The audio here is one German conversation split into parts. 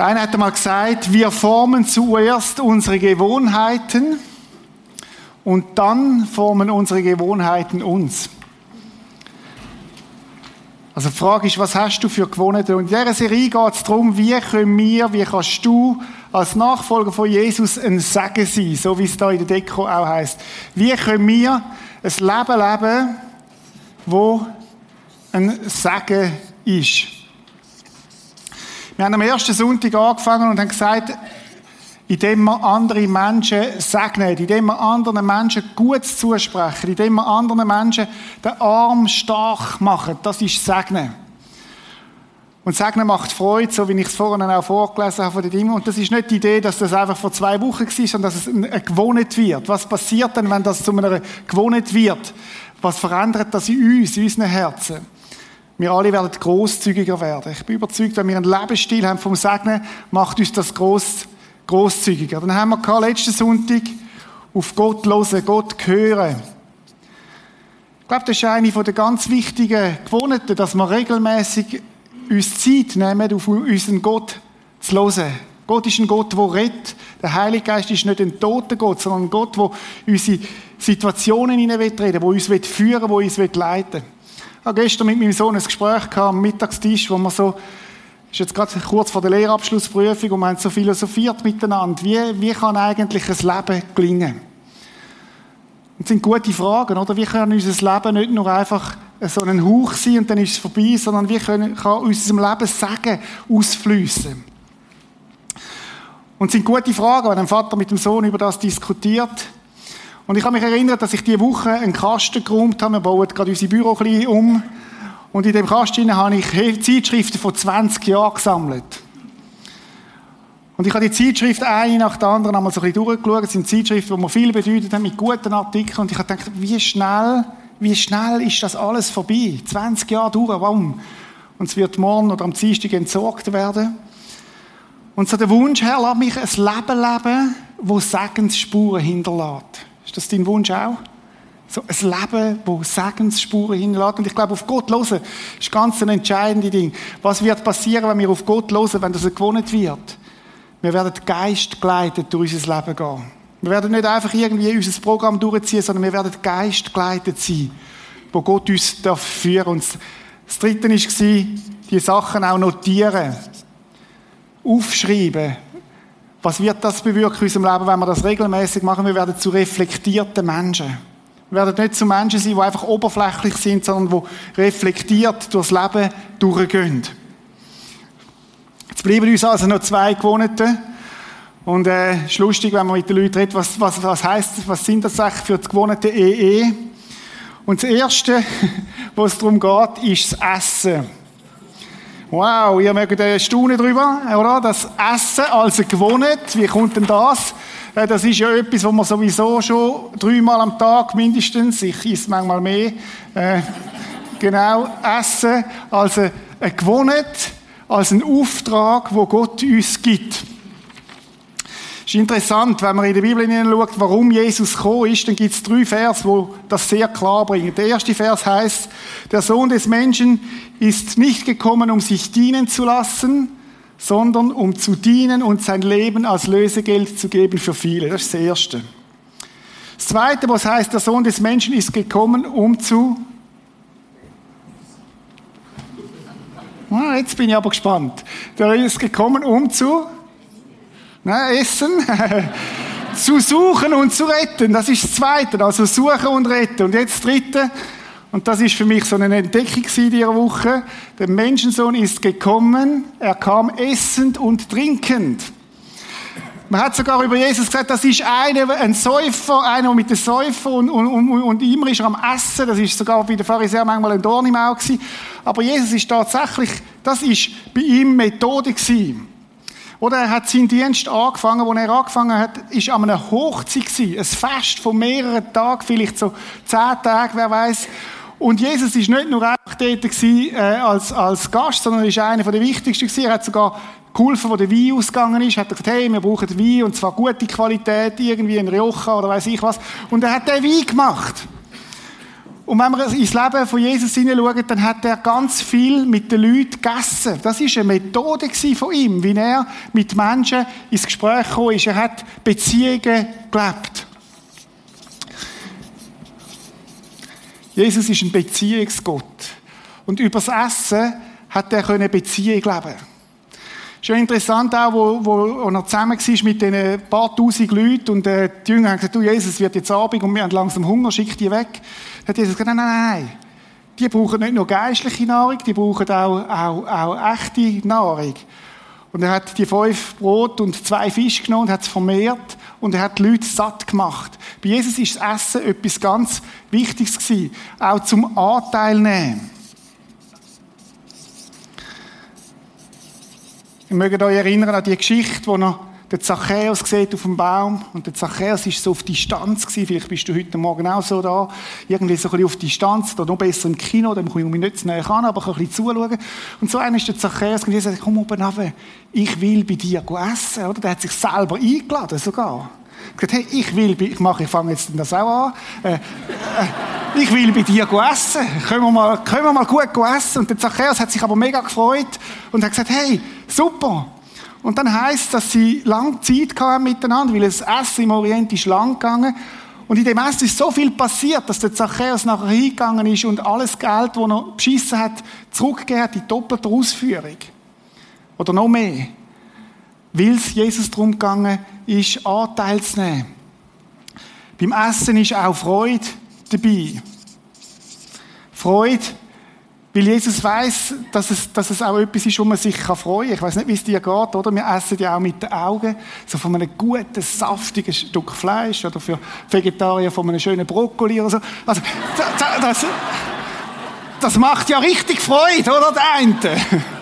Der eine hat einmal gesagt, wir formen zuerst unsere Gewohnheiten und dann formen unsere Gewohnheiten uns. Also die Frage ist, was hast du für Gewohnheiten? Und in dieser Serie geht es darum, wie können wir, wie kannst du als Nachfolger von Jesus ein Segen sein, so wie es da in der Deko auch heißt. Wie können wir ein Leben leben, wo ein Segen ist? Wir haben am ersten Sonntag angefangen und haben gesagt, indem wir andere Menschen segnen, indem wir anderen Menschen Gutes zusprechen, indem wir anderen Menschen den Arm stark machen. Das ist Segnen. Und Segnen macht Freude, so wie ich es vorhin auch vorgelesen habe von den Dingen. Und das ist nicht die Idee, dass das einfach vor zwei Wochen war, sondern dass es eine Gewohnheit wird. Was passiert denn, wenn das zu einer Gewohnheit wird? Was verändert das in uns, in unseren Herzen? Wir alle werden großzügiger werden. Ich bin überzeugt, wenn wir einen Lebensstil haben vom Segnen, macht uns das groß großzügiger. Dann haben wir letzten Sonntag auf Gott hören, Gott hören. Ich glaube, das ist eine der ganz wichtigen Gewohnheiten, dass wir regelmäßig uns Zeit nehmen, auf unseren Gott zu hören. Gott ist ein Gott, der rettet. Der Heilige Geist ist nicht ein toter Gott, sondern ein Gott, der unsere Situationen hineinreden will, der uns führen will, der uns leiten will. Ich habe gestern mit meinem Sohn ein Gespräch gehabt, am Mittagstisch, wo wir so ist jetzt gerade kurz vor der Lehrabschlussprüfung und wir haben so philosophiert miteinander. Wie, wie kann eigentlich ein Leben gelingen? Das sind gute Fragen, oder? Wie kann unser Leben nicht nur einfach so ein Hauch sein und dann ist es vorbei, sondern wie können, kann unserem Leben Sagen ausfließen? Und das sind gute Fragen, wenn ein Vater mit dem Sohn über das diskutiert. Und ich kann mich erinnern, dass ich diese Woche einen Kasten geräumt habe. Wir bauen gerade unser Büro ein bisschen um. Und in dem Kasten habe ich Zeitschriften von 20 Jahren gesammelt. Und ich habe die Zeitschrift eine nach der anderen einmal so ein bisschen durchgeschaut. Das sind Zeitschriften, die mir viel bedeutet haben, mit guten Artikeln. Und ich habe gedacht, wie schnell, wie schnell ist das alles vorbei? 20 Jahre durch, warum? Und es wird morgen oder am Dienstag entsorgt werden. Und so der Wunsch, Herr, lass mich ein Leben leben, das Segensspuren hinterlässt. Ist das dein Wunsch auch? So ein Leben, das Segensspuren hinlässt. Und ich glaube, auf Gott hören ist ganz ein entscheidendes Ding. Was wird passieren, wenn wir auf Gott hören, wenn das gewonnen wird? Wir werden Geist geleitet durch unser Leben gehen. Wir werden nicht einfach irgendwie unser Programm durchziehen, sondern wir werden Geist geleitet sein, wo Gott uns darf führen Und das Dritte war, die Sachen auch notieren. Aufschreiben. Was wird das bewirken in unserem Leben, wenn wir das regelmäßig machen? Wir werden zu reflektierten Menschen. Wir werden nicht zu Menschen sein, die einfach oberflächlich sind, sondern die reflektiert durchs Leben durchgehen. Jetzt bleiben uns also noch zwei Gewohnheiten. Und äh, ist lustig, wenn man mit den Leuten redet, was, was, was heisst was sind das eigentlich für die Gewohnheiten EE? E? Und das Erste, wo es darum geht, ist das Essen. Wow, ihr mögt staunen drüber, oder? Das Essen als Gewohnheit, wie kommt denn das? Äh, das ist ja etwas, was man sowieso schon dreimal am Tag mindestens, ich esse manchmal mehr, äh, genau, essen als eine Gewohnheit, als ein Auftrag, wo Gott uns gibt. Ist interessant, wenn man in der Bibel hineinschaut, warum Jesus gekommen ist, dann gibt es drei Vers, wo das sehr klar bringen. Der erste Vers heißt, der Sohn des Menschen ist nicht gekommen, um sich dienen zu lassen, sondern um zu dienen und sein Leben als Lösegeld zu geben für viele. Das ist das Erste. Das Zweite, was heißt, der Sohn des Menschen ist gekommen, um zu... Ah, jetzt bin ich aber gespannt. Der ist gekommen, um zu... Na, essen. zu suchen und zu retten. Das ist das Zweite. Also suchen und retten. Und jetzt das Dritte. Und das ist für mich so eine Entdeckung in dieser Woche. Der Menschensohn ist gekommen, er kam essend und trinkend. Man hat sogar über Jesus gesagt, das ist einer, ein Säufer, einer mit den Säufer und, und, und, und immer ist er am Essen. Das ist sogar bei den Pharisäern manchmal ein Dorn im Auge gewesen. Aber Jesus ist tatsächlich, das ist bei ihm Methode gewesen. Oder er hat seinen Dienst angefangen, wo er angefangen hat, ist an einer Hochzeit gewesen. Ein Fest von mehreren Tagen, vielleicht so zehn Tage, wer weiß. Und Jesus ist nicht nur einfach dort gewesen, äh, als, als Gast, sondern er ist einer der wichtigsten gewesen. Er hat sogar geholfen, wo der Wein ausgegangen ist. Er hat gesagt, hey, wir brauchen Wein, und zwar gute Qualität, irgendwie ein Rioja oder weiß ich was. Und er hat den Wein gemacht. Und wenn wir ins Leben von Jesus hineinschauen, dann hat er ganz viel mit den Leuten gegessen. Das ist eine Methode von ihm, wie er mit Menschen ins Gespräch gekommen ist. Er hat Beziehungen gelebt. Jesus ist ein Beziehungsgott. Und übers Essen hat er eine Beziehung leben Schon interessant auch, wo, wo er zusammen war mit den paar tausend Leuten und äh, die Jünger haben gesagt, du Jesus, wird jetzt Abend und wir haben langsam Hunger, schick die weg. Dann hat Jesus gesagt, nein, nein, nein. Die brauchen nicht nur geistliche Nahrung, die brauchen auch, auch, auch echte Nahrung. Und er hat die fünf Brot und zwei Fische genommen und hat es vermehrt und er hat die Leute satt gemacht. Bei Jesus ist das Essen etwas ganz Wichtiges gewesen, auch zum Anteil nehmen. Ich möchte euch erinnern an die Geschichte, wo er den Zachäus sieht auf dem Baum und der Zachäus ist so auf Distanz gewesen. Vielleicht bist du heute Morgen auch so da. Irgendwie so ein bisschen auf Distanz oder noch besser im Kino, dann komme ich mich nicht zu näher an, aber kann ein bisschen zuschauen. Und so einer ist der Zachäus und sagt, komm oben runter, ich will bei dir essen, oder? Der hat sich selber eingeladen sogar. Gesagt, hey, ich will, ich mache, ich fange jetzt das auch an. Äh, äh, ich will bei dir essen. Können wir mal, können wir mal gut essen? Und der Zachäus hat sich aber mega gefreut und hat gesagt, hey, super. Und dann heisst, dass sie lang Zeit hatten miteinander, weil das Essen im Orient ist lang gegangen. Und in dem Essen ist so viel passiert, dass der Zachäus nachher hingegangen ist und alles Geld, das er beschissen hat, zurückgegeben hat in doppelter Ausführung. Oder noch mehr. Weil es Jesus darum gegangen ist, Anteil zu nehmen. Beim Essen ist auch Freude dabei. Freude, weil Jesus weiß, dass es, dass es auch etwas ist, wo man sich freuen kann. Ich weiß nicht, wie es dir geht, oder? Wir essen ja auch mit den Augen. So von einem guten, saftigen Stück Fleisch oder für Vegetarier von einem schönen Brokkoli oder so. Also, das, das macht ja richtig Freude, oder? Der eine.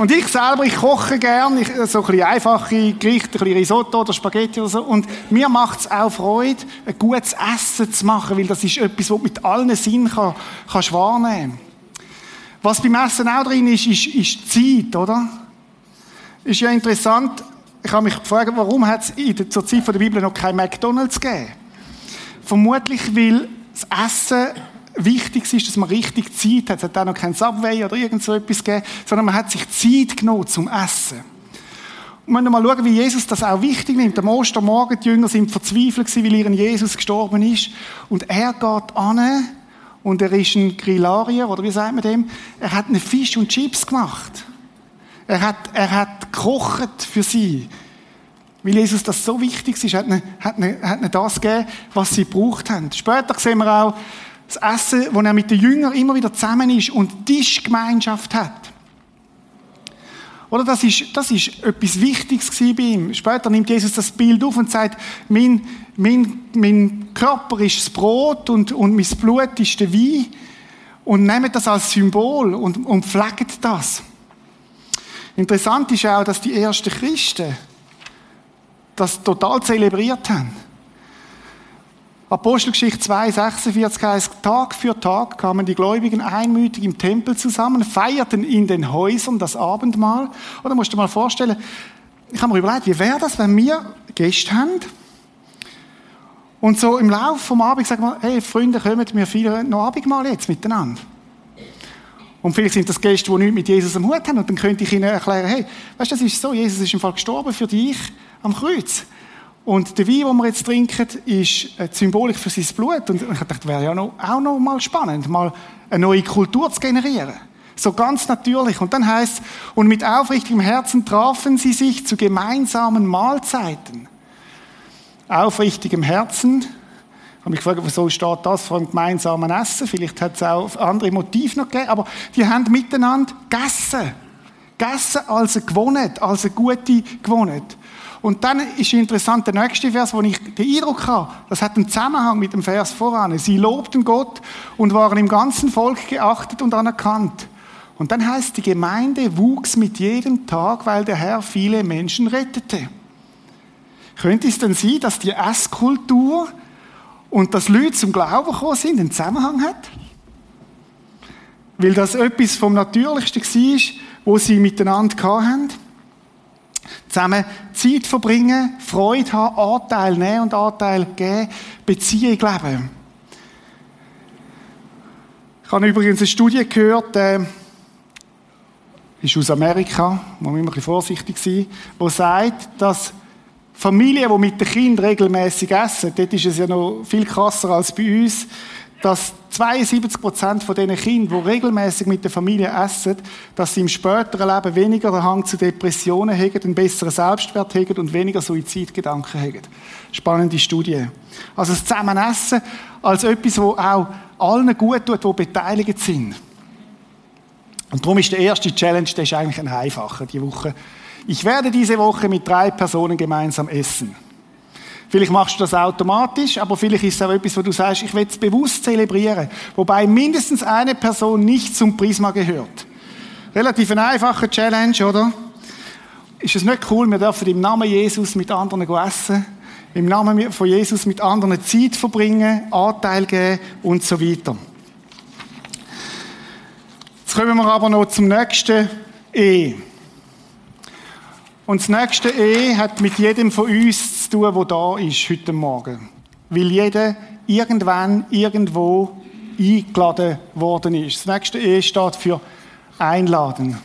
Und ich selber, ich koche gern, ich, so ein bisschen einfache Gerichte, ein bisschen Risotto oder Spaghetti oder so. Und mir macht es auch Freude, ein gutes Essen zu machen, weil das ist etwas, was du mit allen Sinnen kann, kannst wahrnehmen Was beim Essen auch drin ist, ist, ist Zeit, oder? Ist ja interessant. Ich habe mich gefragt, warum hat es zur Zeit der Bibel noch kein McDonalds gegeben? Vermutlich, weil das Essen wichtig ist, dass man richtig Zeit hat. Es hat auch noch kein Subway oder irgend so etwas gegeben, sondern man hat sich Zeit genommen zum Essen. Und wenn wir mal schauen, wie Jesus das auch wichtig nimmt. Am Ostermorgen, die Jünger sind verzweifelt gewesen, weil ihren Jesus gestorben ist. Und er geht an und er ist ein Grillarier, oder wie sagt man dem? Er hat einen Fisch und Chips gemacht. Er hat, er hat gekocht für sie. Weil Jesus das so wichtig ist, hat ihnen, hat ihnen, hat ihnen das gegeben, was sie gebraucht haben. Später sehen wir auch, das Essen, wo er mit den Jüngern immer wieder zusammen ist und Tischgemeinschaft hat. Oder das ist, das ist etwas Wichtiges bei ihm. Später nimmt Jesus das Bild auf und sagt, mein, mein, mein Körper ist das Brot und, und mein Blut ist der Wein. Und nehmt das als Symbol und, und pflegt das. Interessant ist auch, dass die ersten Christen das total zelebriert haben. Apostelgeschichte 2, 46 heißt, Tag für Tag kamen die Gläubigen einmütig im Tempel zusammen, feierten in den Häusern das Abendmahl. Oder musst du dir mal vorstellen, ich habe mir überlegt, wie wäre das, wenn wir Gäste haben und so im Laufe vom Abend sagen wir, hey Freunde, kommen wir feiern noch Abendmahl jetzt miteinander. Und vielleicht sind das Gäste, die nichts mit Jesus am Hut haben und dann könnte ich ihnen erklären, hey, weißt du, das ist so, Jesus ist im Fall gestorben für dich am Kreuz. Und der Wein, den wir jetzt trinken, ist eine Symbolik für sein Blut. Und ich dachte, wäre ja noch, auch noch mal spannend, mal eine neue Kultur zu generieren. So ganz natürlich. Und dann heißt und mit aufrichtigem Herzen trafen sie sich zu gemeinsamen Mahlzeiten. Aufrichtigem Herzen. Ich habe mich gefragt, wieso steht das vor einem gemeinsamen Essen? Vielleicht hat es auch andere Motive noch gegeben, aber die haben miteinander gegessen. Gegessen als gewohnt, als eine gute gewohnt. Und dann ist interessant der nächste Vers, wo ich den Eindruck habe, das hat einen Zusammenhang mit dem Vers voran. Sie lobten Gott und waren im ganzen Volk geachtet und anerkannt. Und dann heißt, die Gemeinde wuchs mit jedem Tag, weil der Herr viele Menschen rettete. Könnte es denn sein, dass die Esskultur und dass Leute zum Glauben gekommen sind, einen Zusammenhang hat? Weil das etwas vom Natürlichsten war, wo sie miteinander hatten? Zusammen Zeit verbringen, Freude haben, Anteil nehmen und Anteil geben, Beziehung leben. Ich habe übrigens eine Studie gehört, äh, ist aus Amerika, muss man immer ein bisschen vorsichtig sein, wo sagt, dass Familien, die mit den Kindern regelmäßig essen, dort ist es ja noch viel krasser als bei uns, dass 72 Prozent von diesen Kindern, die regelmäßig mit der Familie essen, dass sie im späteren Leben weniger den Hang zu Depressionen haben, einen besseren Selbstwert haben und weniger Suizidgedanken haben. Spannende Studie. Also das Zusammenessen als etwas, das auch allen gut tut, die beteiligt sind. Und darum ist der erste Challenge, der ist eigentlich ein einfacher die Woche. Ich werde diese Woche mit drei Personen gemeinsam essen. Vielleicht machst du das automatisch, aber vielleicht ist es auch etwas, wo du sagst, ich will es bewusst zelebrieren. Wobei mindestens eine Person nicht zum Prisma gehört. Relativ eine einfache Challenge, oder? Ist es nicht cool, wir dürfen im Namen Jesus mit anderen essen, im Namen von Jesus mit anderen Zeit verbringen, Anteil geben und so weiter. Jetzt kommen wir aber noch zum nächsten E. Und das nächste E hat mit jedem von uns zu tun, der da ist heute Morgen. Weil jeder irgendwann, irgendwo eingeladen worden ist. Das nächste E steht für einladen.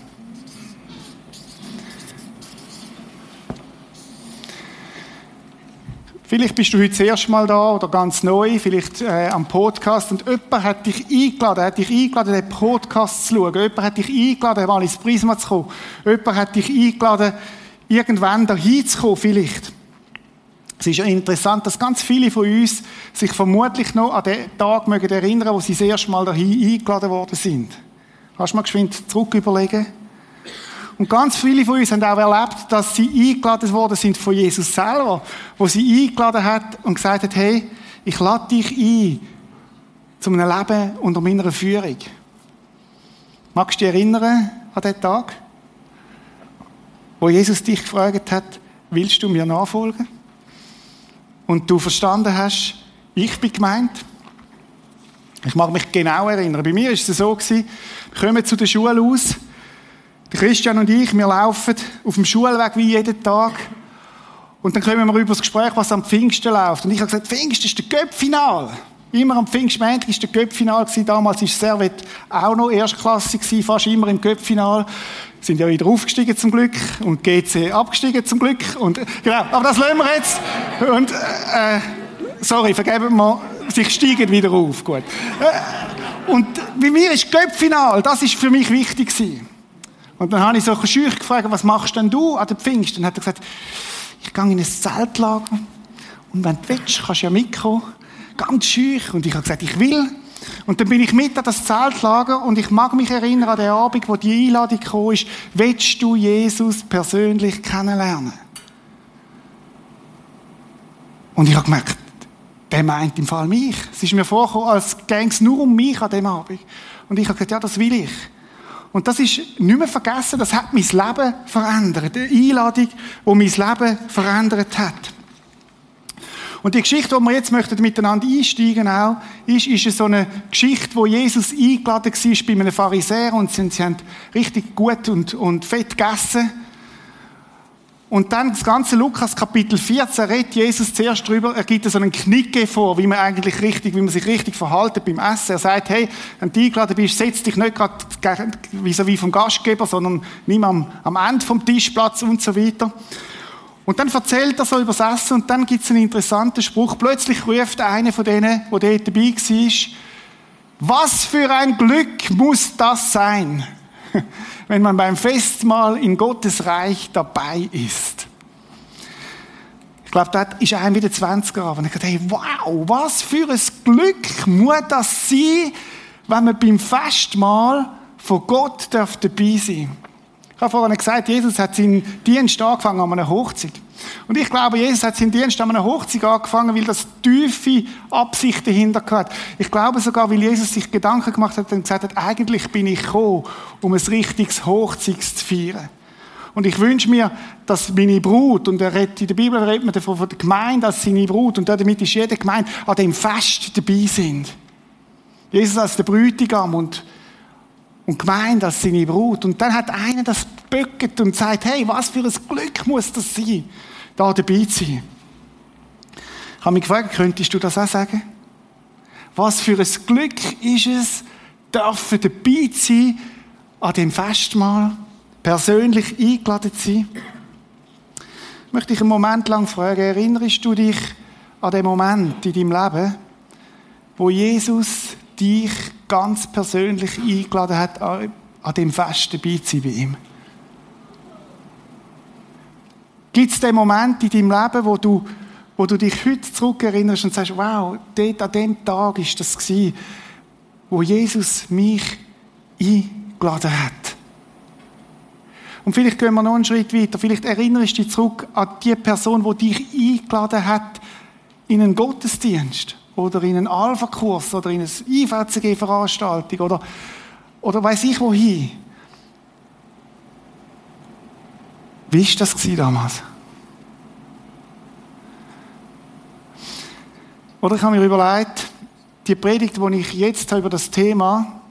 Vielleicht bist du heute das erste Mal da oder ganz neu, vielleicht äh, am Podcast und jemand hat dich eingeladen, hat dich eingeladen, den Podcast zu schauen. Jemand hat dich eingeladen, mal ins Prisma zu kommen. Jemand hat dich eingeladen, irgendwann dahin zu kommen, vielleicht. Es ist ja interessant, dass ganz viele von uns sich vermutlich noch an den Tag mögen erinnern, wo sie das erste Mal dahin eingeladen worden sind. Hast du mal geschwind zurück überlegen? Und ganz viele von uns haben auch erlebt, dass sie eingeladen worden sind von Jesus selber, wo sie eingeladen hat und gesagt hat, hey, ich lade dich ein zu einem Leben unter meiner Führung. Magst du dich erinnern an den Tag, wo Jesus dich gefragt hat, willst du mir nachfolgen? und du verstanden hast, ich bin gemeint. Ich mag mich genau erinnern. Bei mir ist es so gewesen, wir kommen zu der Schule aus, der Christian und ich, wir laufen auf dem Schulweg wie jeden Tag. Und dann kommen wir über das Gespräch, was am Pfingsten läuft. Und ich habe gesagt, Pfingsten ist der Göppfinal. Immer am Pfingstmontag war der Göppfinal. Damals war Servet auch noch erstklassig, fast immer im Göppfinal sind ja wieder aufgestiegen zum Glück und GC abgestiegen zum Glück. Und, genau, aber das lassen wir jetzt. Und, äh, sorry, vergeben wir, sich steigen wieder auf. Gut. Äh, und bei mir ist Göppfinal, das ist für mich wichtig gewesen. Und dann habe ich so schüch gefragt, was machst denn du an der Pfingst? Dann hat er gesagt, ich gehe in ein Zeltlager und wenn du willst, kannst du ja mitkommen. Ganz schüch. Und ich habe gesagt, ich will. Und dann bin ich mit an das Zeltlager und ich mag mich erinnern an den Abend, wo die Einladung kam, ist, willst du Jesus persönlich kennenlernen? Und ich habe gemerkt, der meint im Fall mich. Es ist mir vorgekommen, als gäng es nur um mich an dem Abend. Und ich habe gesagt, ja, das will ich. Und das ist nicht mehr vergessen, das hat mein Leben verändert. Die Einladung, die mein Leben verändert hat. Und die Geschichte, die wir jetzt möchten miteinander einsteigen auch, ist, ist so eine Geschichte, wo Jesus eingeladen war bei einem Pharisäer und sie, sie haben richtig gut und, und fett gegessen. Und dann das ganze Lukas Kapitel 14 redet Jesus zuerst darüber, er gibt so einen Knicke vor, wie man eigentlich richtig, wie man sich richtig verhalten beim Essen. Er sagt, hey, wenn du eingeladen bist, setz dich nicht gerade wie vom Gastgeber, sondern nimm am, am Ende vom Tisch Platz und so weiter. Und dann erzählt er so über das Essen und dann gibt es einen interessanten Spruch. Plötzlich ruft einer von denen, der dort dabei war, was für ein Glück muss das sein, wenn man beim Festmahl in Gottes Reich dabei ist. Ich glaube, da ist ein wieder 20 Jahre und ich dachte, hey, wow, was für ein Glück muss das sein, wenn man beim Festmahl von Gott dabei sein darf. Ich habe vorhin gesagt, Jesus hat seinen Dienst angefangen an einer Hochzeit. Und ich glaube, Jesus hat seinen Dienst an einer Hochzeit angefangen, weil das tiefe Absicht dahinter hat. Ich glaube sogar, weil Jesus sich Gedanken gemacht hat und gesagt hat, eigentlich bin ich gekommen, um ein richtiges Hochzeit zu feiern. Und ich wünsche mir, dass meine Brut, und er redet, in der Bibel redet man davon von der Gemeinde als seine Brut, und damit ist jede Gemeinde an dem Fest dabei sind. Jesus als der Brütigam und und gemeint als seine Brut. Und dann hat einer das böcket und sagt, hey, was für ein Glück muss das sein, da dabei zu sein. Ich habe mich gefragt, könntest du das auch sagen? Was für ein Glück ist es, dürfen dabei sein an dem Festmahl, persönlich eingeladen sein. Ich möchte dich einen Moment lang fragen, erinnerst du dich an den Moment in deinem Leben, wo Jesus dich ganz persönlich eingeladen hat, an dem Fest dabei zu sein bei ihm? Gibt es den Moment in deinem Leben, wo du, wo du dich heute zurückerinnerst und sagst, wow, dort an dem Tag ist das gewesen, wo Jesus mich eingeladen hat? Und vielleicht gehen wir noch einen Schritt weiter. Vielleicht erinnerst du dich zurück an die Person, die dich eingeladen hat in einen Gottesdienst oder in einen Alpha-Kurs oder in eine IVCG-Veranstaltung oder, oder weiß ich wohin. Wie war das damals? Oder ich habe mir überlegt, die Predigt, die ich jetzt habe über das Thema,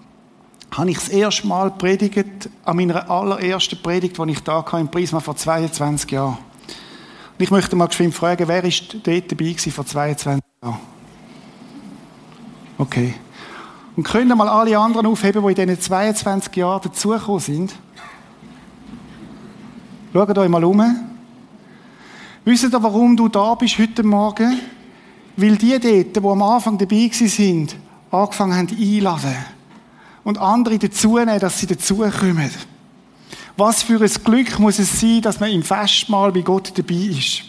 habe ich das erste Mal predigt an meiner allerersten Predigt, die ich da hatte im Prisma vor 22 Jahren. Und ich möchte mal geschwind fragen, wer ist dort dabei vor 22 Jahren? Okay. Und können mal alle anderen aufheben, die in diesen 22 Jahren dazugekommen sind? Schaut euch mal um. Wisst ihr, warum du da bist heute Morgen? Weil die dort, die am Anfang dabei sind, angefangen haben einladen. Und andere dazu nehmen, dass sie dazukommen. Was für ein Glück muss es sein, dass man im Festmahl bei Gott dabei ist.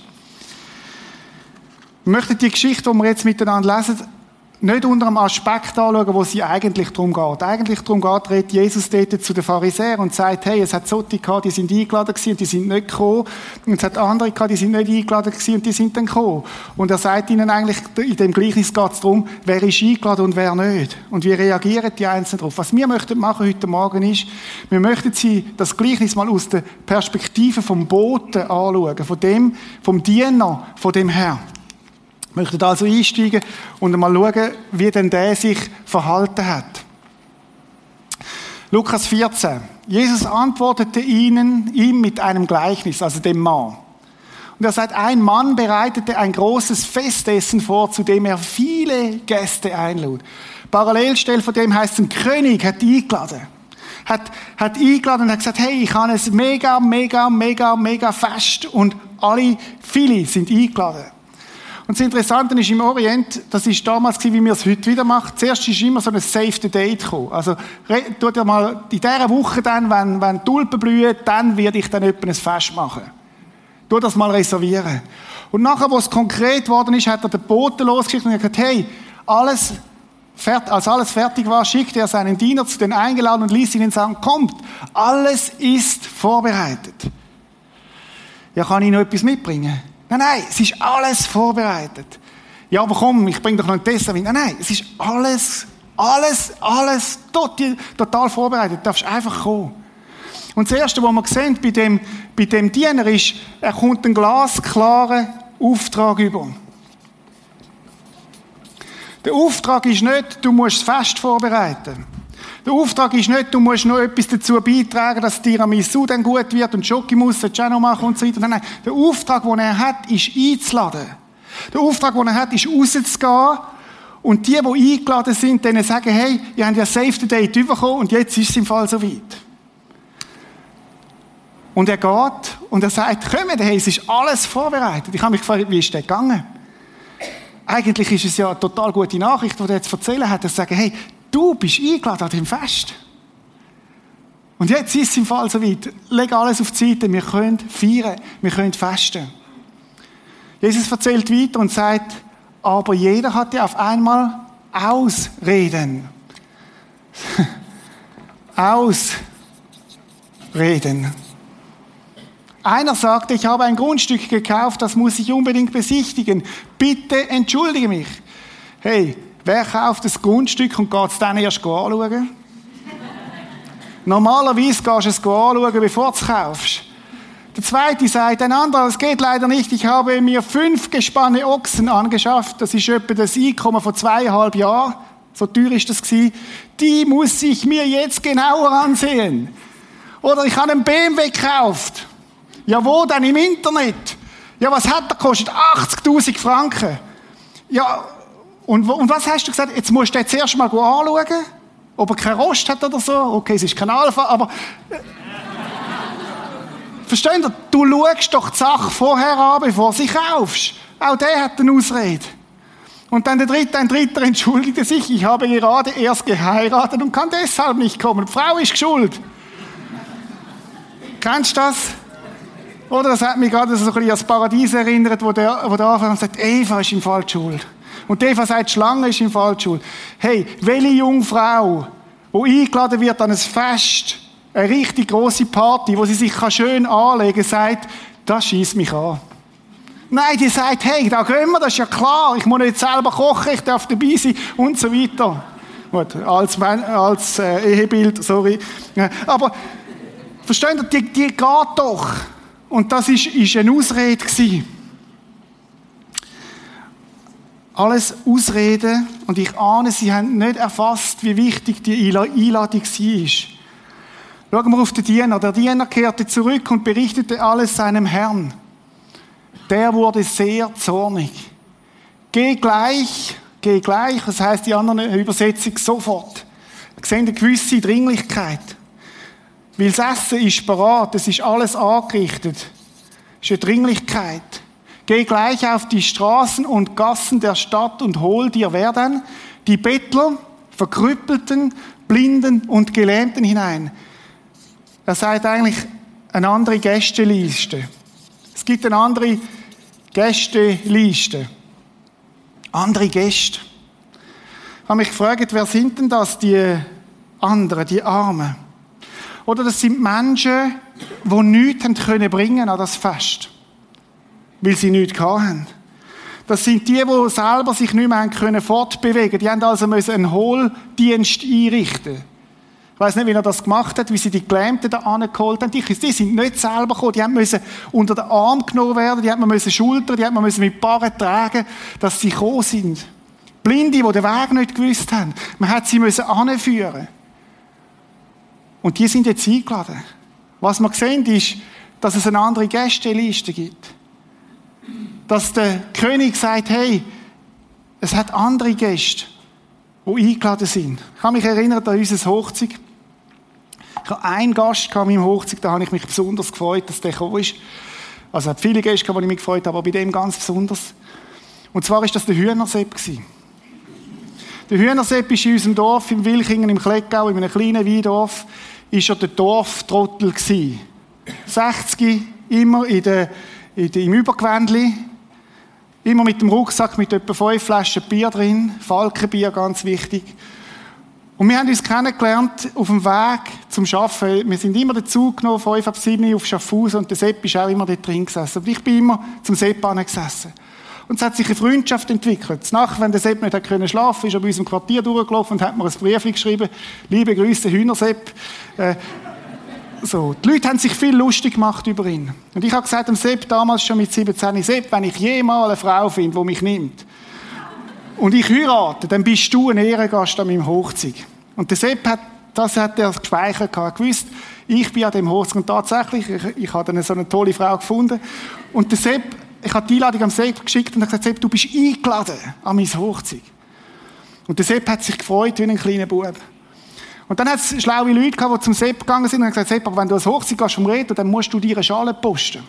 Wir möchten die Geschichte, die wir jetzt miteinander lesen, nicht unter einem Aspekt anschauen, wo sie eigentlich darum geht. Eigentlich darum geht, redet Jesus dort zu den Pharisäern und sagt, hey, es hat solche gehabt, die sind eingeladen gewesen und die sind nicht gekommen. Und es hat andere gehabt, die sind nicht eingeladen gewesen und die sind dann gekommen. Und er sagt ihnen eigentlich, in dem Gleichnis geht es darum, wer ist eingeladen und wer nicht. Und wie reagieren die Einzelnen darauf. Was wir möchten machen heute Morgen ist, wir möchten sie das Gleichnis mal aus der Perspektive vom Boten anschauen, von dem, vom Diener, von dem Herrn möchten also einsteigen und mal schauen, wie denn der sich verhalten hat. Lukas 14. Jesus antwortete ihnen, ihm mit einem Gleichnis, also dem Mann. Und er sagt, ein Mann bereitete ein großes Festessen vor, zu dem er viele Gäste einlud. Parallelstelle von dem heißt, ein König hat eingeladen. Hat, hat eingeladen und hat gesagt, hey, ich habe es mega, mega, mega, mega fest und alle, viele sind eingeladen. Und das Interessante ist im Orient, das ist damals wie wir es heute wieder machen. Zuerst ist immer so ein Save the Date gekommen. Also, tut ihr mal in dieser Woche dann, wenn, wenn Tulpen blühen, dann werde ich dann etwa ein Fest machen. Tu das mal reservieren. Und nachher, wo es konkret geworden ist, hat er den Boten losgeschickt und gesagt, hey, alles, als alles fertig war, schickte er seinen Diener zu den Eingeladen und ließ ihnen sagen, kommt, alles ist vorbereitet. Ja, kann ich noch etwas mitbringen? Nein, nein, es ist alles vorbereitet. Ja, aber komm, ich bring doch noch einen Testament. Nein, nein, es ist alles, alles, alles total vorbereitet. Du darfst einfach kommen. Und das Erste, was wir sehen bei dem, bei dem Diener ist, er kommt einen glasklaren Auftrag über. Der Auftrag ist nicht, du musst das Fest vorbereiten. Der Auftrag ist nicht, du musst noch etwas dazu beitragen, dass Tiramisu dann gut wird und Schokimus sollst du auch noch machen und so weiter. Nein, nein. Der Auftrag, den er hat, ist einzuladen. Der Auftrag, den er hat, ist rauszugehen und die, die eingeladen sind, denen sagen, hey, ihr habt ja Save the Date bekommen und jetzt ist es im Fall so weit. Und er geht und er sagt, kommt, hey, es ist alles vorbereitet. Ich habe mich gefragt, wie ist das gegangen? Eigentlich ist es ja eine total gute Nachricht, die er jetzt erzählen hat. Er sagt, hey, Du bist eingeladen an dem Fest. Und jetzt ist es im Fall so weit. Leg alles auf die Seite. Wir können feiern. Wir können festen. Jesus erzählt weiter und sagt, aber jeder hatte auf einmal Ausreden. Ausreden. Einer sagte, ich habe ein Grundstück gekauft, das muss ich unbedingt besichtigen. Bitte entschuldige mich. Hey, Wer kauft das Grundstück und geht es dann erst anschauen? Normalerweise gehst du es anschauen, bevor du es kaufst. Der zweite sagt, ein anderer, es geht leider nicht, ich habe mir fünf gespanne Ochsen angeschafft, das ist etwa das Einkommen von zweieinhalb Jahren, so teuer ist das gewesen. Die muss ich mir jetzt genauer ansehen. Oder ich habe einen BMW gekauft. Ja, wo denn? Im Internet. Ja, was hat der gekostet? 80.000 Franken. Ja, und, und was hast du gesagt? Jetzt musst du jetzt erst mal anschauen? Ob er keinen Rost hat oder so. Okay, es ist kein Alpha, aber... Äh, versteht ihr? Du schaust doch die Sache vorher an, bevor sie kaufst. Auch der hat eine Ausrede. Und dann der dritte, ein dritter entschuldigte sich, ich habe gerade erst geheiratet und kann deshalb nicht kommen. Die Frau ist schuld. Kennst du das? Oder das hat mich gerade so ein bisschen an das Paradies erinnert, wo der, wo der Anfang sagt, Eva ist im Fall schuld. Und Eva sagt, Schlange ist im Fall schuld. Hey, welche Jungfrau, die eingeladen wird an ein Fest, eine richtig große Party, wo sie sich schön anlegen kann, sagt, das schießt mich an. Nein, die sagt, hey, da gehen wir, das ist ja klar, ich muss nicht selber kochen, ich darf dabei sein und so weiter. Gut, als, als äh, Ehebild, sorry. Aber, versteht ihr, die, die geht doch. Und das ist, ist eine Ausrede gewesen. Alles Ausreden. Und ich ahne, sie haben nicht erfasst, wie wichtig die Einladung war. Schauen wir auf den Diener. Der Diener kehrte zurück und berichtete alles seinem Herrn. Der wurde sehr zornig. Geh gleich, geh gleich, das heißt die andere Übersetzung sofort. Wir sehen eine gewisse Dringlichkeit. Weil das Essen ist parat, es ist alles angerichtet. Es ist eine Dringlichkeit. Geh gleich auf die Straßen und Gassen der Stadt und hol dir wer denn? Die Bettler, Verkrüppelten, Blinden und Gelähmten hinein. Er sagt eigentlich eine andere Gästeliste. Es gibt eine andere Gästeliste. Andere Gäste. Ich habe mich gefragt, wer sind denn das, die anderen, die Armen? Oder das sind Menschen, die nichts haben können bringen an das Fest. Weil sie nichts hatten. Das sind die, die selber sich nicht mehr können fortbewegen Die haben also einen Hohldienst einrichten ich weiß nicht, wie er das gemacht hat, wie sie die Gelähmten da angeholt haben. Die, die sind nicht selber gekommen. Die müssen unter den Arm genommen werden, die müssen schultern, die müssen mit Barren tragen, dass sie gekommen sind. Blinde, die den Weg nicht gewusst haben. Man hat sie müssen anführen. Und die sind jetzt eingeladen. Was wir sehen, ist, dass es eine andere Gästeliste gibt. Dass der König sagt, hey, es hat andere Gäste, die eingeladen sind. Ich kann mich erinnern an unser Hochzeit. Ich hatte einen Gast an meinem Hochzeit, da habe ich mich besonders gefreut, dass der gekommen ist. Also es hat viele Gäste, die ich mich gefreut habe, aber bei dem ganz besonders. Und zwar war das der Hühnersepp. Der Hühnersepp ist in unserem Dorf, im Wilchingen, im Kleckau, in einem kleinen Weindorf, ist er der Dorftrottel gewesen. 60, immer in der, in der, im Übergewändli, immer mit dem Rucksack mit etwa fünf Flaschen Bier drin, Falkenbier, ganz wichtig. Und wir haben uns kennengelernt auf dem Weg zum Arbeiten. Wir sind immer dazu genommen, fünf ab sieben auf Schaffhausen und der Sepp ist auch immer dort drin gesessen. Und ich bin immer zum Sepp gesessen. Und es hat sich eine Freundschaft entwickelt. Nacht, wenn der Sepp nicht hat können schlafen, ist er bei uns im Quartier durchgelaufen und hat mir ein Brief geschrieben. Liebe Grüße, Hühnersepp. Äh, so. Die Leute haben sich viel lustig gemacht über ihn. Und ich habe gesagt dem Sepp damals schon mit 17, Sepp, wenn ich jemals eine Frau finde, die mich nimmt, und ich heirate, dann bist du ein Ehrengast an meinem Hochzeit. Und der Sepp hat, das hat er gespeichert gehabt, gewusst, ich bin an dem Hochzeit. Und tatsächlich, ich, ich habe dann so eine tolle Frau gefunden. Und der Sepp ich habe die Einladung am Sepp geschickt und habe gesagt, Sepp, du bist eingeladen an meine Hochzeit. Und der Sepp hat sich gefreut wie ein kleiner Bub. Und dann hat es schlaue Leute gehabt, die zum Sepp gegangen sind und haben gesagt, Sepp, aber wenn du als Hochzeit gehst vom Reden, dann musst du dir eine Schale posten.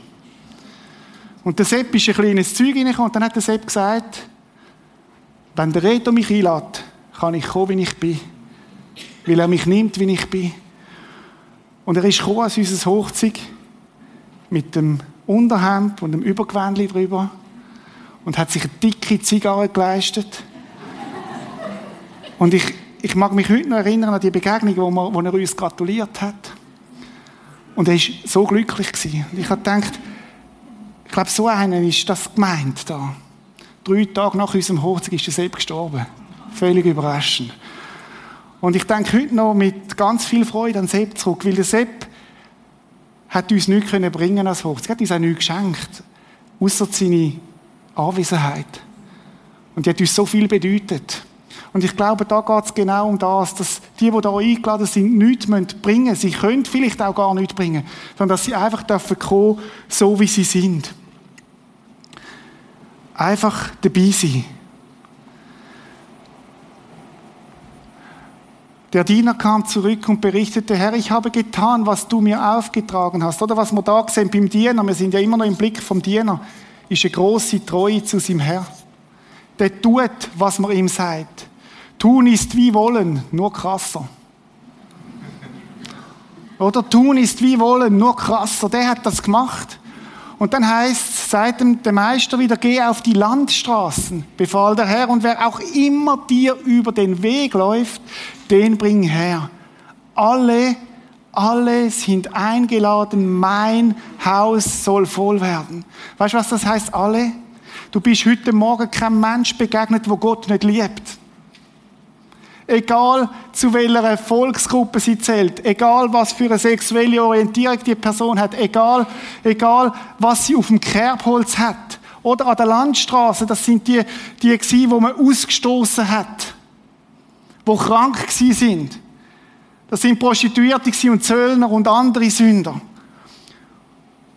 Und der Sepp ist ein kleines Zeug reingekommen und dann hat der Sepp gesagt, wenn der Reto mich einlädt, kann ich kommen, wie ich bin. Weil er mich nimmt, wie ich bin. Und er ist gekommen an unserer Hochzeit mit dem Unterhemd und einem Übergewändchen drüber und hat sich eine dicke Zigarre geleistet. Und ich, ich mag mich heute noch erinnern an die Begegnung, wo, wir, wo er uns gratuliert hat. Und er war so glücklich. Gewesen. Ich habe gedacht, ich glaube, so einen ist das gemeint da. Drei Tage nach unserem Hochzeit ist er selbst gestorben. Völlig überraschend. Und ich denke heute noch mit ganz viel Freude an Sepp zurück, weil der Sepp hat uns nichts können bringen als Hochzeit. Er hat uns auch nichts geschenkt. Außer seine Anwesenheit. Und die hat uns so viel bedeutet. Und ich glaube, da geht es genau um das, dass die, die da eingeladen sind, nichts bringen müssen. Sie können vielleicht auch gar nichts bringen, sondern dass sie einfach dürfen kommen, so wie sie sind. Einfach dabei sein. Der Diener kam zurück und berichtete, Herr, ich habe getan, was du mir aufgetragen hast. Oder was wir da sehen beim Diener, wir sind ja immer noch im Blick vom Diener, ist eine große Treue zu seinem Herr. Der tut, was man ihm sagt. Tun ist wie wollen, nur krasser. Oder tun ist wie wollen, nur krasser. Der hat das gemacht. Und dann heißt, seit dem der Meister wieder, geh auf die Landstraßen, befahl der Herr, und wer auch immer dir über den Weg läuft, den bring her. Alle, alle sind eingeladen, mein Haus soll voll werden. Weißt du, was das heißt, alle? Du bist heute Morgen kein Mensch begegnet, wo Gott nicht liebt. Egal zu welcher Volksgruppe sie zählt, egal was für eine sexuelle Orientierung die Person hat, egal, egal was sie auf dem Kerbholz hat oder an der Landstraße, das sind die, die gewesen, wo man ausgestoßen hat, wo krank gewesen sind. Das sind Prostituierte und Zöllner und andere Sünder.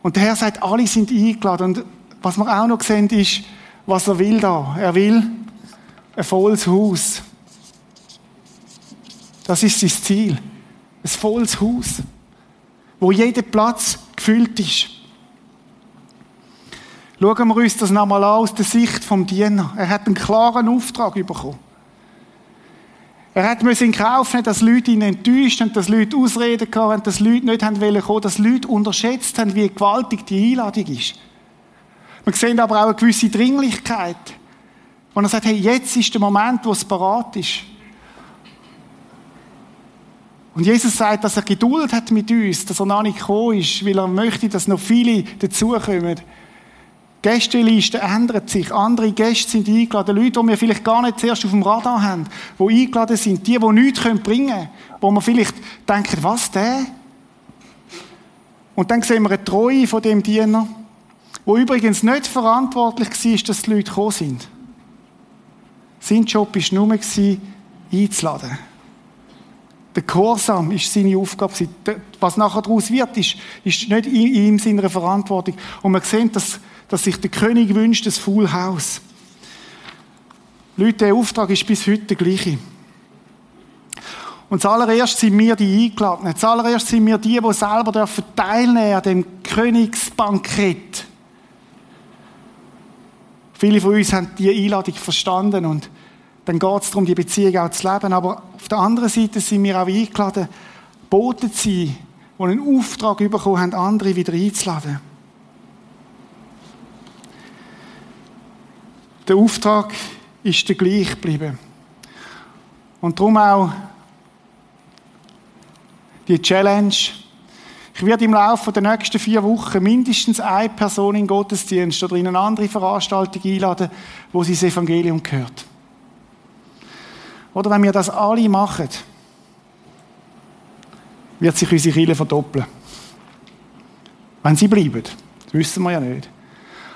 Und der Herr sagt, alle sind eingeladen. Und was wir auch noch sehen, ist, was er will da. Er will ein volles Haus. Das ist sein Ziel. Ein volles Haus, wo jeder Platz gefüllt ist. Schauen wir uns das nochmal an aus der Sicht vom Diener. Er hat einen klaren Auftrag bekommen. Er hat in Kauf nehmen, dass Leute ihn enttäuscht haben, dass Leute Ausreden hatten, dass Leute nicht haben wollen dass Leute unterschätzt haben, wie gewaltig die Einladung ist. Wir sehen aber auch eine gewisse Dringlichkeit. Und er sagt, hey, jetzt ist der Moment, wo es parat ist. Und Jesus sagt, dass er Geduld hat mit uns, dass er noch nicht gekommen ist, weil er möchte, dass noch viele dazukommen. Gästelisten ändern sich. Andere Gäste sind eingeladen. Leute, die wir vielleicht gar nicht zuerst auf dem Radar haben, die eingeladen sind. Die, die nichts bringen können. Wo man vielleicht denkt, was, der? Und dann sehen wir eine Treue von dem Diener, wo übrigens nicht verantwortlich war, dass die Leute gekommen sind. Sein Job war nur, einzuladen. Der Gehorsam ist seine Aufgabe. Was nachher daraus wird, ist, ist nicht in ihm seiner Verantwortung. Und wir sehen, dass, dass sich der König wünscht, das Full House. Leute, der Auftrag ist bis heute der gleiche. Und zuallererst sind wir die Eingeladenen. Zuallererst sind wir die, die selber dürfen teilnehmen an dem Königsbankett. Viele von uns haben die Einladung verstanden und dann geht es darum, die Beziehung auch zu leben. Aber auf der anderen Seite sind wir auch eingeladen, Boten zu sein, die einen Auftrag bekommen haben, andere wieder einzuladen. Der Auftrag ist der gleich geblieben. Und darum auch die Challenge. Ich werde im Laufe der nächsten vier Wochen mindestens eine Person in Gottesdienst oder in eine andere Veranstaltung einladen, wo sie das Evangelium gehört. Oder wenn wir das alle machen, wird sich unsere Kirche verdoppeln. Wenn sie bleiben. Das wissen wir ja nicht.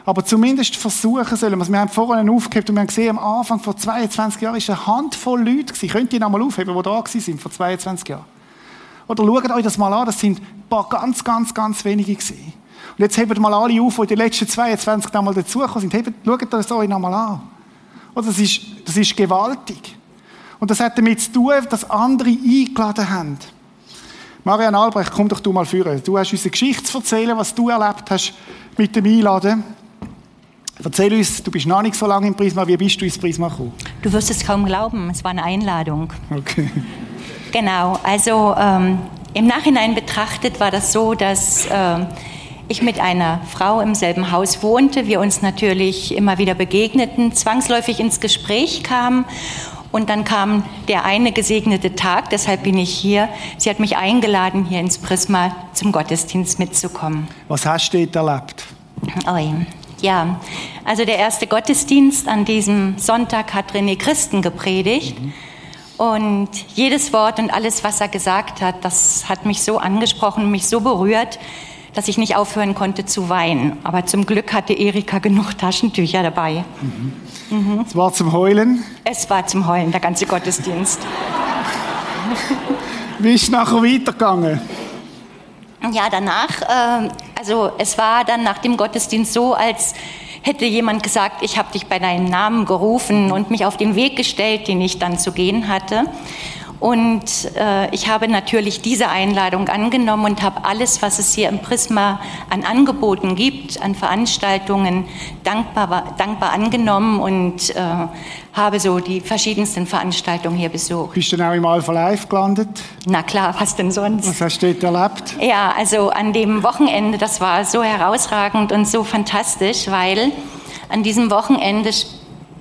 Aber zumindest versuchen sollen wir es. Wir haben vorhin aufgehoben und wir haben gesehen, am Anfang vor 22 Jahren war eine Handvoll Leute gewesen. Könnt ihr noch mal aufheben, die da sind vor 22 Jahren? Oder schaut euch das mal an, das sind ein paar ganz, ganz, ganz wenige gewesen. Und jetzt hebt mal alle auf, die in den letzten 22 Jahren dazugekommen sind. Hebt, schaut das euch noch mal an. Oder das ist, das ist gewaltig. Und das hat damit zu tun, dass andere eingeladen haben. Marianne Albrecht, komm doch du mal führen. Du hast uns eine Geschichte zu erzählen, was du erlebt hast mit dem Einladen. Erzähl uns, du bist noch nicht so lange im Prisma, wie bist du ins Prisma gekommen? Du wirst es kaum glauben, es war eine Einladung. Okay. Genau, also ähm, im Nachhinein betrachtet war das so, dass äh, ich mit einer Frau im selben Haus wohnte, wir uns natürlich immer wieder begegneten, zwangsläufig ins Gespräch kamen und dann kam der eine gesegnete Tag, deshalb bin ich hier. Sie hat mich eingeladen, hier ins Prisma zum Gottesdienst mitzukommen. Was hast du dort erlebt? Oh, ja, also der erste Gottesdienst an diesem Sonntag hat René Christen gepredigt. Mhm. Und jedes Wort und alles, was er gesagt hat, das hat mich so angesprochen, mich so berührt, dass ich nicht aufhören konnte zu weinen. Aber zum Glück hatte Erika genug Taschentücher dabei. Mhm. Mhm. Es war zum Heulen? Es war zum Heulen, der ganze Gottesdienst. Wie ist es nachher weitergegangen? Ja, danach, äh, also es war dann nach dem Gottesdienst so, als hätte jemand gesagt, ich habe dich bei deinem Namen gerufen und mich auf den Weg gestellt, den ich dann zu gehen hatte. Und äh, ich habe natürlich diese Einladung angenommen und habe alles, was es hier im Prisma an Angeboten gibt, an Veranstaltungen, dankbar, dankbar angenommen und äh, habe so die verschiedensten Veranstaltungen hier besucht. Bist du dann auch im Alpha Live gelandet? Na klar, was denn sonst? Was hast du dort erlebt? Ja, also an dem Wochenende, das war so herausragend und so fantastisch, weil an diesem Wochenende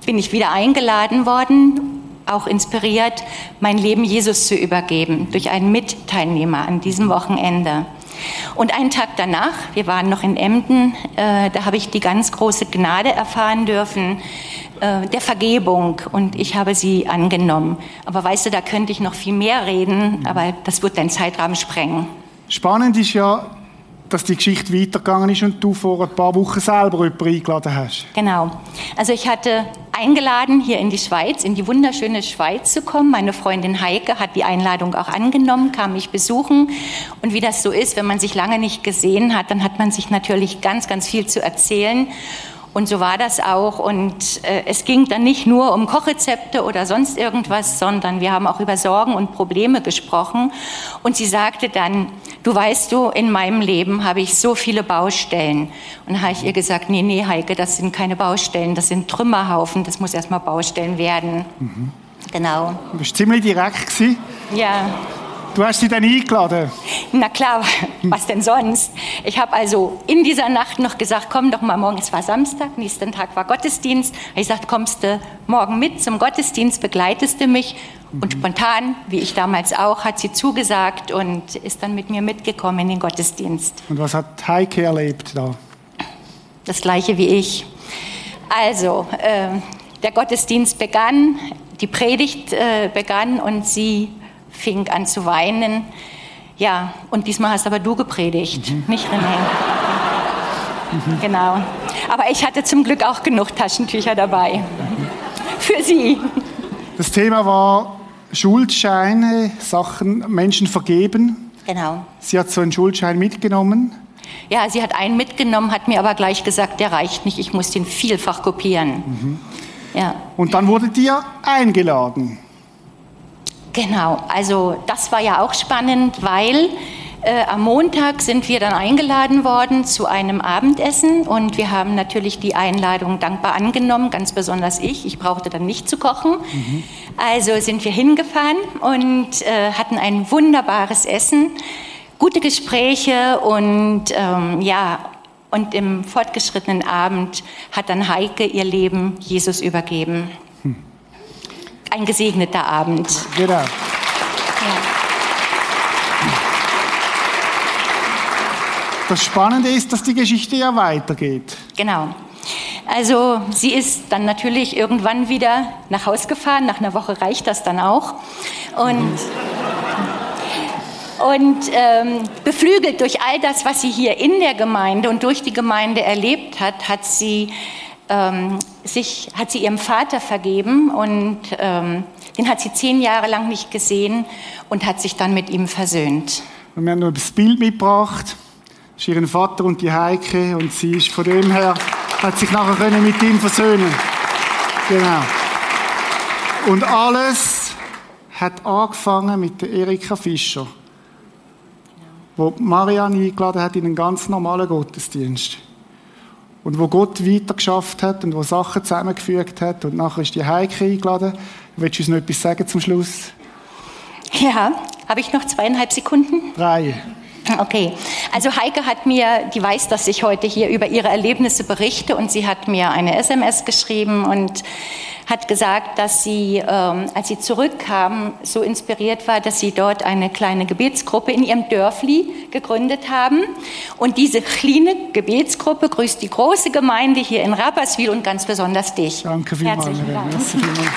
bin ich wieder eingeladen worden auch inspiriert, mein Leben Jesus zu übergeben durch einen Mitteilnehmer an diesem Wochenende. Und einen Tag danach, wir waren noch in Emden, äh, da habe ich die ganz große Gnade erfahren dürfen äh, der Vergebung und ich habe sie angenommen. Aber weißt du, da könnte ich noch viel mehr reden, aber das wird deinen Zeitrahmen sprengen. Spannend ist ja, dass die Geschichte weitergegangen ist und du vor ein paar Wochen selber jemanden eingeladen hast. Genau. Also ich hatte eingeladen, hier in die Schweiz, in die wunderschöne Schweiz zu kommen. Meine Freundin Heike hat die Einladung auch angenommen, kam mich besuchen. Und wie das so ist, wenn man sich lange nicht gesehen hat, dann hat man sich natürlich ganz, ganz viel zu erzählen. Und so war das auch. Und äh, es ging dann nicht nur um Kochrezepte oder sonst irgendwas, sondern wir haben auch über Sorgen und Probleme gesprochen. Und sie sagte dann, du weißt du, in meinem Leben habe ich so viele Baustellen. Und habe ich ihr gesagt, nee, nee, Heike, das sind keine Baustellen, das sind Trümmerhaufen, das muss erstmal Baustellen werden. Mhm. Genau. Du bist ziemlich direkt gewesen. Ja. Du hast sie dann eingeladen? Na klar, was denn sonst? Ich habe also in dieser Nacht noch gesagt, komm doch mal morgen, es war Samstag, nächsten Tag war Gottesdienst. Ich sagte, kommst du morgen mit zum Gottesdienst, begleitest du mich? Und mhm. spontan, wie ich damals auch, hat sie zugesagt und ist dann mit mir mitgekommen in den Gottesdienst. Und was hat Heike erlebt da? Das gleiche wie ich. Also, äh, der Gottesdienst begann, die Predigt äh, begann und sie fing an zu weinen. Ja, und diesmal hast aber du gepredigt, mhm. nicht René. Mhm. Genau. Aber ich hatte zum Glück auch genug Taschentücher dabei. Mhm. Für sie. Das Thema war Schuldscheine, Sachen, Menschen vergeben. Genau. Sie hat so einen Schuldschein mitgenommen. Ja, sie hat einen mitgenommen, hat mir aber gleich gesagt, der reicht nicht, ich muss den vielfach kopieren. Mhm. Ja. Und dann wurde dir eingeladen. Genau, also das war ja auch spannend, weil äh, am Montag sind wir dann eingeladen worden zu einem Abendessen und wir haben natürlich die Einladung dankbar angenommen, ganz besonders ich. Ich brauchte dann nicht zu kochen. Mhm. Also sind wir hingefahren und äh, hatten ein wunderbares Essen, gute Gespräche und ähm, ja, und im fortgeschrittenen Abend hat dann Heike ihr Leben Jesus übergeben ein gesegneter Abend. Genau. Ja. Das Spannende ist, dass die Geschichte ja weitergeht. Genau. Also sie ist dann natürlich irgendwann wieder nach Haus gefahren. Nach einer Woche reicht das dann auch. Und, und ähm, beflügelt durch all das, was sie hier in der Gemeinde und durch die Gemeinde erlebt hat, hat sie ähm, sich, hat sie ihrem Vater vergeben und ähm, den hat sie zehn Jahre lang nicht gesehen und hat sich dann mit ihm versöhnt. Und wir haben noch das Bild mitgebracht. Das ist ihren Vater und die Heike und sie ist von dem her, hat sich nachher können mit ihm versöhnen. Genau. Und alles hat angefangen mit der Erika Fischer, wo Marianne eingeladen hat in einen ganz normalen Gottesdienst und wo Gott weitergeschafft hat und wo Sachen zusammengefügt hat und nachher ist die Heike eingeladen. Willst du uns noch etwas sagen zum Schluss? Ja, habe ich noch zweieinhalb Sekunden? Drei. Okay, also Heike hat mir, die weiß, dass ich heute hier über ihre Erlebnisse berichte und sie hat mir eine SMS geschrieben und hat gesagt, dass sie, ähm, als sie zurückkam, so inspiriert war, dass sie dort eine kleine Gebetsgruppe in ihrem Dörfli gegründet haben. Und diese kleine Gebetsgruppe grüßt die große Gemeinde hier in Rapperswil und ganz besonders dich. Danke vielmals. Herzlichen Dank.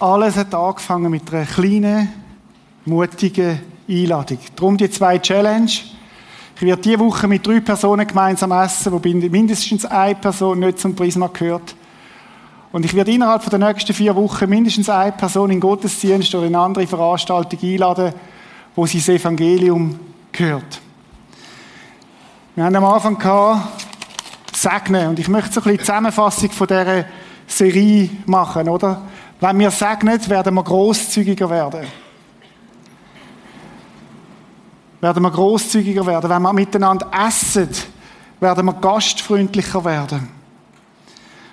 Alles hat angefangen mit einer kleinen, mutigen Einladung. Darum die zwei Challenge. Ich werde diese Woche mit drei Personen gemeinsam essen, wo mindestens eine Person nicht zum Prisma gehört. Und ich werde innerhalb der nächsten vier Wochen mindestens eine Person in Gottesdienst oder in andere Veranstaltung einladen, wo sie das Evangelium gehört. Wir haben am Anfang gehabt, segnen. Und ich möchte so ein bisschen Zusammenfassung von dieser Serie machen, oder? Wenn wir segnen, werden wir großzügiger werden. Werden wir großzügiger werden. Wenn wir miteinander essen, werden wir gastfreundlicher werden.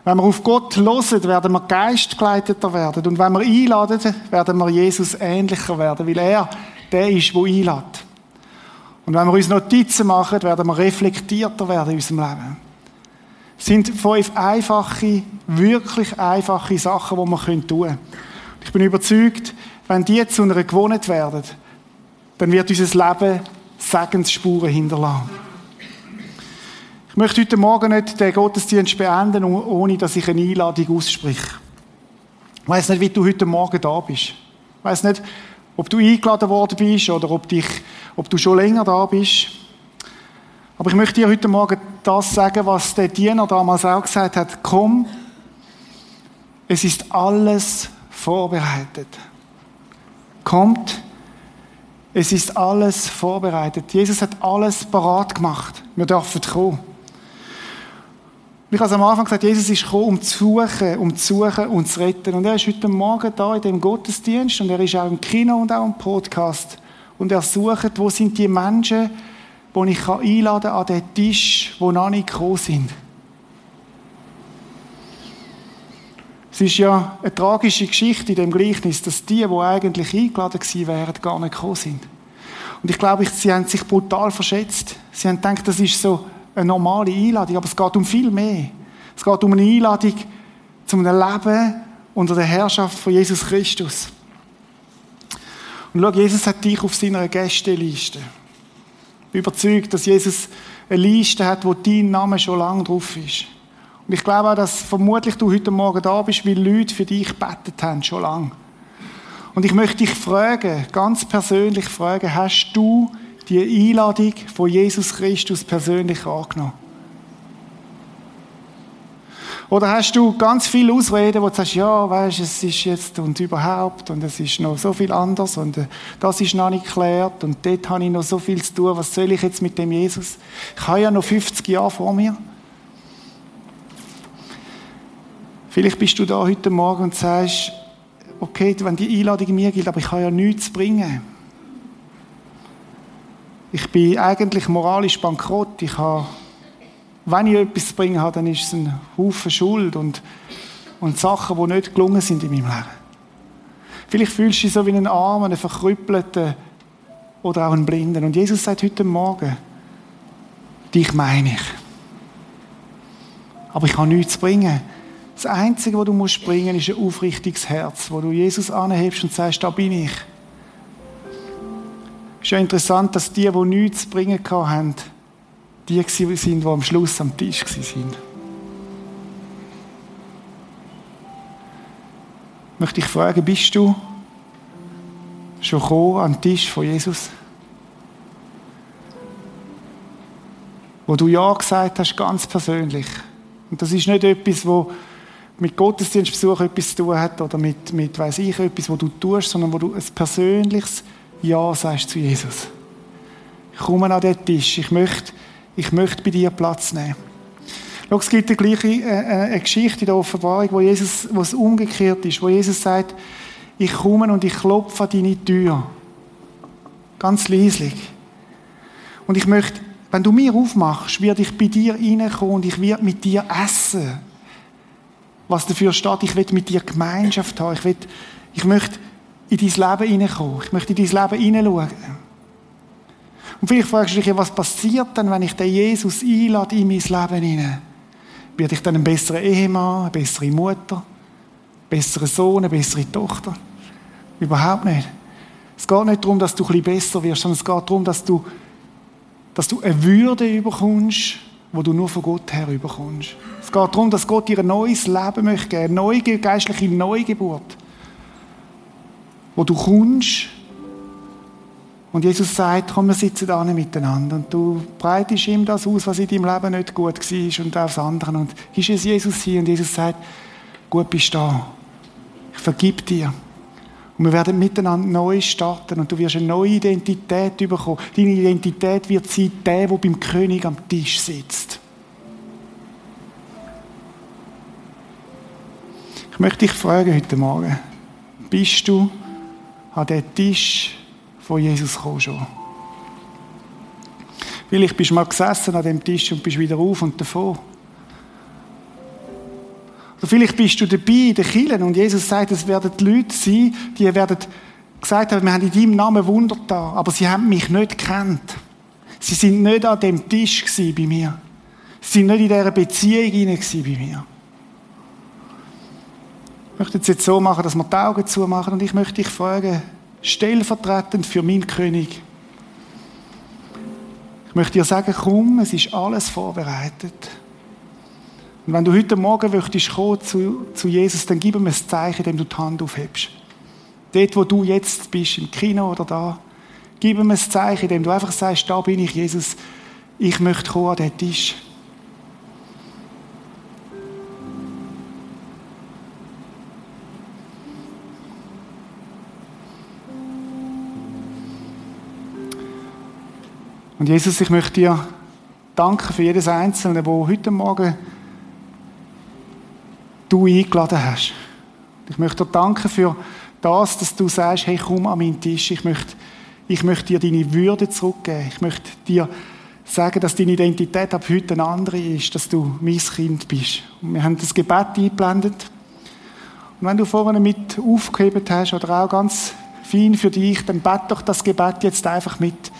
Wenn wir auf Gott hören, werden wir geistgeleiteter werden. Und wenn wir einladen, werden wir Jesus ähnlicher werden, weil er der ist, der einlädt. Und wenn wir uns Notizen machen, werden wir reflektierter werden in unserem Leben. Es sind fünf einfache, wirklich einfache Sachen, die wir tun können. Ich bin überzeugt, wenn die zu einer Gewohnheit werden, dann wird unser Leben Segensspuren hinterlassen. Ich möchte heute Morgen nicht den Gottesdienst beenden, ohne dass ich eine Einladung ausspreche. Ich weiß nicht, wie du heute Morgen da bist. Ich weiß nicht, ob du eingeladen worden bist oder ob, dich, ob du schon länger da bist. Aber ich möchte dir heute Morgen das sagen, was der Diener damals auch gesagt hat. Komm, es ist alles vorbereitet. Kommt, es ist alles vorbereitet. Jesus hat alles parat gemacht. Wir dürfen kommen. Ich habe am Anfang gesagt, Jesus ist gekommen, um zu suchen, um zu suchen und zu retten. Und er ist heute Morgen da in dem Gottesdienst und er ist auch im Kino und auch im Podcast. Und er sucht, wo sind die Menschen, die ich einladen kann an den Tisch, die noch nicht gekommen sind. Es ist ja eine tragische Geschichte in dem Gleichnis, dass die, die eigentlich eingeladen gewesen wären, gar nicht gekommen sind. Und ich glaube, sie haben sich brutal verschätzt. Sie haben gedacht, das ist so eine normale Einladung, aber es geht um viel mehr. Es geht um eine Einladung zu einem Leben unter der Herrschaft von Jesus Christus. Und schau, Jesus hat dich auf seiner Gästeliste. Überzeugt, dass Jesus eine Liste hat, wo dein Name schon lange drauf ist. Und ich glaube auch, dass vermutlich du heute Morgen da bist, weil Leute für dich gebetet haben, schon lange. Und ich möchte dich fragen, ganz persönlich fragen, hast du die Einladung von Jesus Christus persönlich angenommen? Oder hast du ganz viele Ausreden, wo du sagst, ja, weißt, es ist jetzt und überhaupt und es ist noch so viel anders und äh, das ist noch nicht geklärt und dort habe ich noch so viel zu tun. Was soll ich jetzt mit dem Jesus? Ich habe ja noch 50 Jahre vor mir. Vielleicht bist du da heute Morgen und sagst, okay, wenn die Einladung mir gilt, aber ich habe ja nichts zu bringen. Ich bin eigentlich moralisch bankrott. Ich habe, wenn ich etwas zu bringen habe, dann ist es ein Haufen Schuld und, und Sachen, die nicht gelungen sind in meinem Leben. Vielleicht fühlst du dich so wie einen Armen, einen Verkrüppelten oder auch einen Blinden. Und Jesus sagt heute Morgen, dich meine ich. Aber ich habe nichts zu bringen. Das Einzige, was du musst bringen, ist ein aufrichtiges Herz, wo du Jesus anhebst und sagst, da bin ich. Es ist ja interessant, dass die, die nichts zu bringen hatten, die sind, die am Schluss am Tisch waren. Möchte ich fragen, bist du schon gekommen an Tisch von Jesus? Wo du Ja gesagt hast, ganz persönlich. Und das ist nicht etwas, wo mit Gottesdienstbesuch etwas zu tun hat oder mit, mit weiß ich, etwas, wo du tust, sondern wo du ein persönliches ja sagst zu Jesus. Ich komme an den Tisch. Ich möchte, ich möchte bei dir Platz nehmen. Schau, es gibt eine, gleiche, äh, äh, eine Geschichte in der Offenbarung, wo, Jesus, wo es umgekehrt ist, wo Jesus sagt, ich komme und ich klopfe an deine Tür. Ganz leislich. Und ich möchte, wenn du mir aufmachst, werde ich bei dir reinkommen und ich werde mit dir essen. Was dafür steht, ich will mit dir Gemeinschaft haben. Ich, will, ich möchte in dein Leben hineinkommen. Ich möchte in dein Leben hineinschauen. Und vielleicht fragst du dich, was passiert denn, wenn ich den Jesus einlade in mein Leben hinein? Werde ich dann ein besserer Ehemann, eine bessere Mutter, ein besserer Sohn, eine bessere Tochter? Überhaupt nicht. Es geht nicht darum, dass du ein bisschen besser wirst, sondern es geht darum, dass du, dass du eine Würde überkommst, wo du nur von Gott her überkommst. Es geht darum, dass Gott dir ein neues Leben möchte eine neue geistliche Neugeburt wo du kommst und Jesus sagt, komm, wir sitzen da miteinander und du breitest ihm das aus, was in deinem Leben nicht gut war und das andere und ist es Jesus hier und Jesus sagt, gut bist du da, ich vergib dir. Und wir werden miteinander neu starten und du wirst eine neue Identität bekommen. Deine Identität wird sein, der, der beim König am Tisch sitzt. Ich möchte dich fragen heute Morgen, bist du an den Tisch von Jesus gekommen schon? Vielleicht bist du mal gesessen an dem Tisch und bist wieder auf und davon. Oder vielleicht bist du dabei in den Kirchen und Jesus sagt, es werden die Leute sein, die werden gesagt haben, wir haben in deinem Namen Wunder da, aber sie haben mich nicht gekannt. Sie sind nicht an dem Tisch bei mir. Sie sind nicht in dieser Beziehung bei mir. Ich möchte es jetzt so machen, dass wir die Augen zumachen und ich möchte dich fragen, stellvertretend für meinen König. Ich möchte dir sagen, komm, es ist alles vorbereitet. Und wenn du heute Morgen möchtest kommen zu, zu Jesus, dann gib ihm ein Zeichen, indem du die Hand aufhebst. Dort, wo du jetzt bist, im Kino oder da, gib ihm ein Zeichen, indem du einfach sagst, da bin ich, Jesus, ich möchte kommen an den Tisch. Und Jesus, ich möchte dir danken für jedes Einzelne, wo heute Morgen du eingeladen hast. Ich möchte dir danken für das, dass du sagst, hey, komm an meinen Tisch. Ich möchte, ich möchte dir deine Würde zurückgeben. Ich möchte dir sagen, dass deine Identität ab heute eine andere ist, dass du mein Kind bist. Und wir haben das Gebet eingeblendet. Und wenn du vorne mit aufgehebt hast oder auch ganz fein für dich, dann bett doch das Gebet jetzt einfach mit.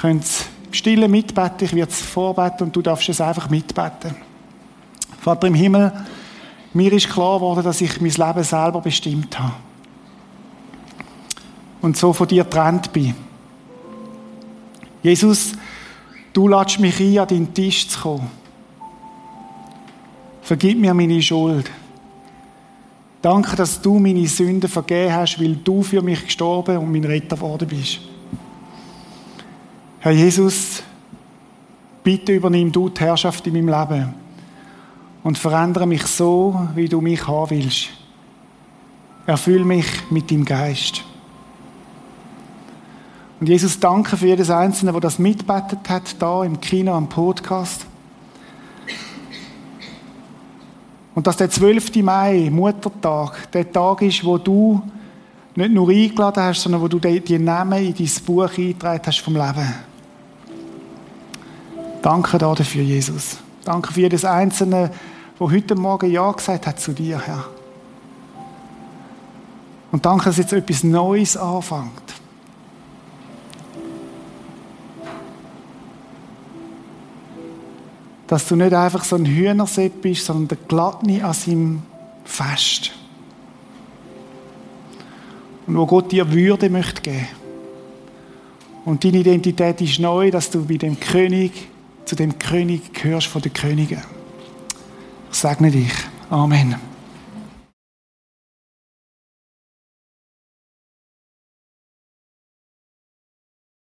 Könnt im Stillen mitbeten, ich werde es vorbeten und du darfst es einfach mitbeten. Vater im Himmel, mir ist klar geworden, dass ich mein Leben selber bestimmt habe. Und so von dir getrennt bin. Jesus, du lädst mich ein, an deinen Tisch zu kommen. Vergib mir meine Schuld. Danke, dass du meine Sünden vergeben hast, weil du für mich gestorben und mein Retter geworden bist. Herr Jesus, bitte übernimm du die Herrschaft in meinem Leben und verändere mich so, wie du mich haben willst. Erfüll mich mit deinem Geist. Und Jesus, danke für jedes Einzelne, der das mitbettet hat, da im Kino, am Podcast. Und dass der 12. Mai, Muttertag, der Tag ist, wo du nicht nur eingeladen hast, sondern wo du die Namen in dein Buch eingetragen hast vom Leben. Danke dafür, Jesus. Danke für jedes Einzelne, wo heute Morgen Ja gesagt hat zu dir, Herr. Und danke, dass jetzt etwas Neues anfängt. Dass du nicht einfach so ein Hühnersepp bist, sondern der Glattni an seinem Fest. Und wo Gott dir Würde möchte geben. Und deine Identität ist neu, dass du bei dem König zu dem König gehörst von den Königen. Segne dich. Amen.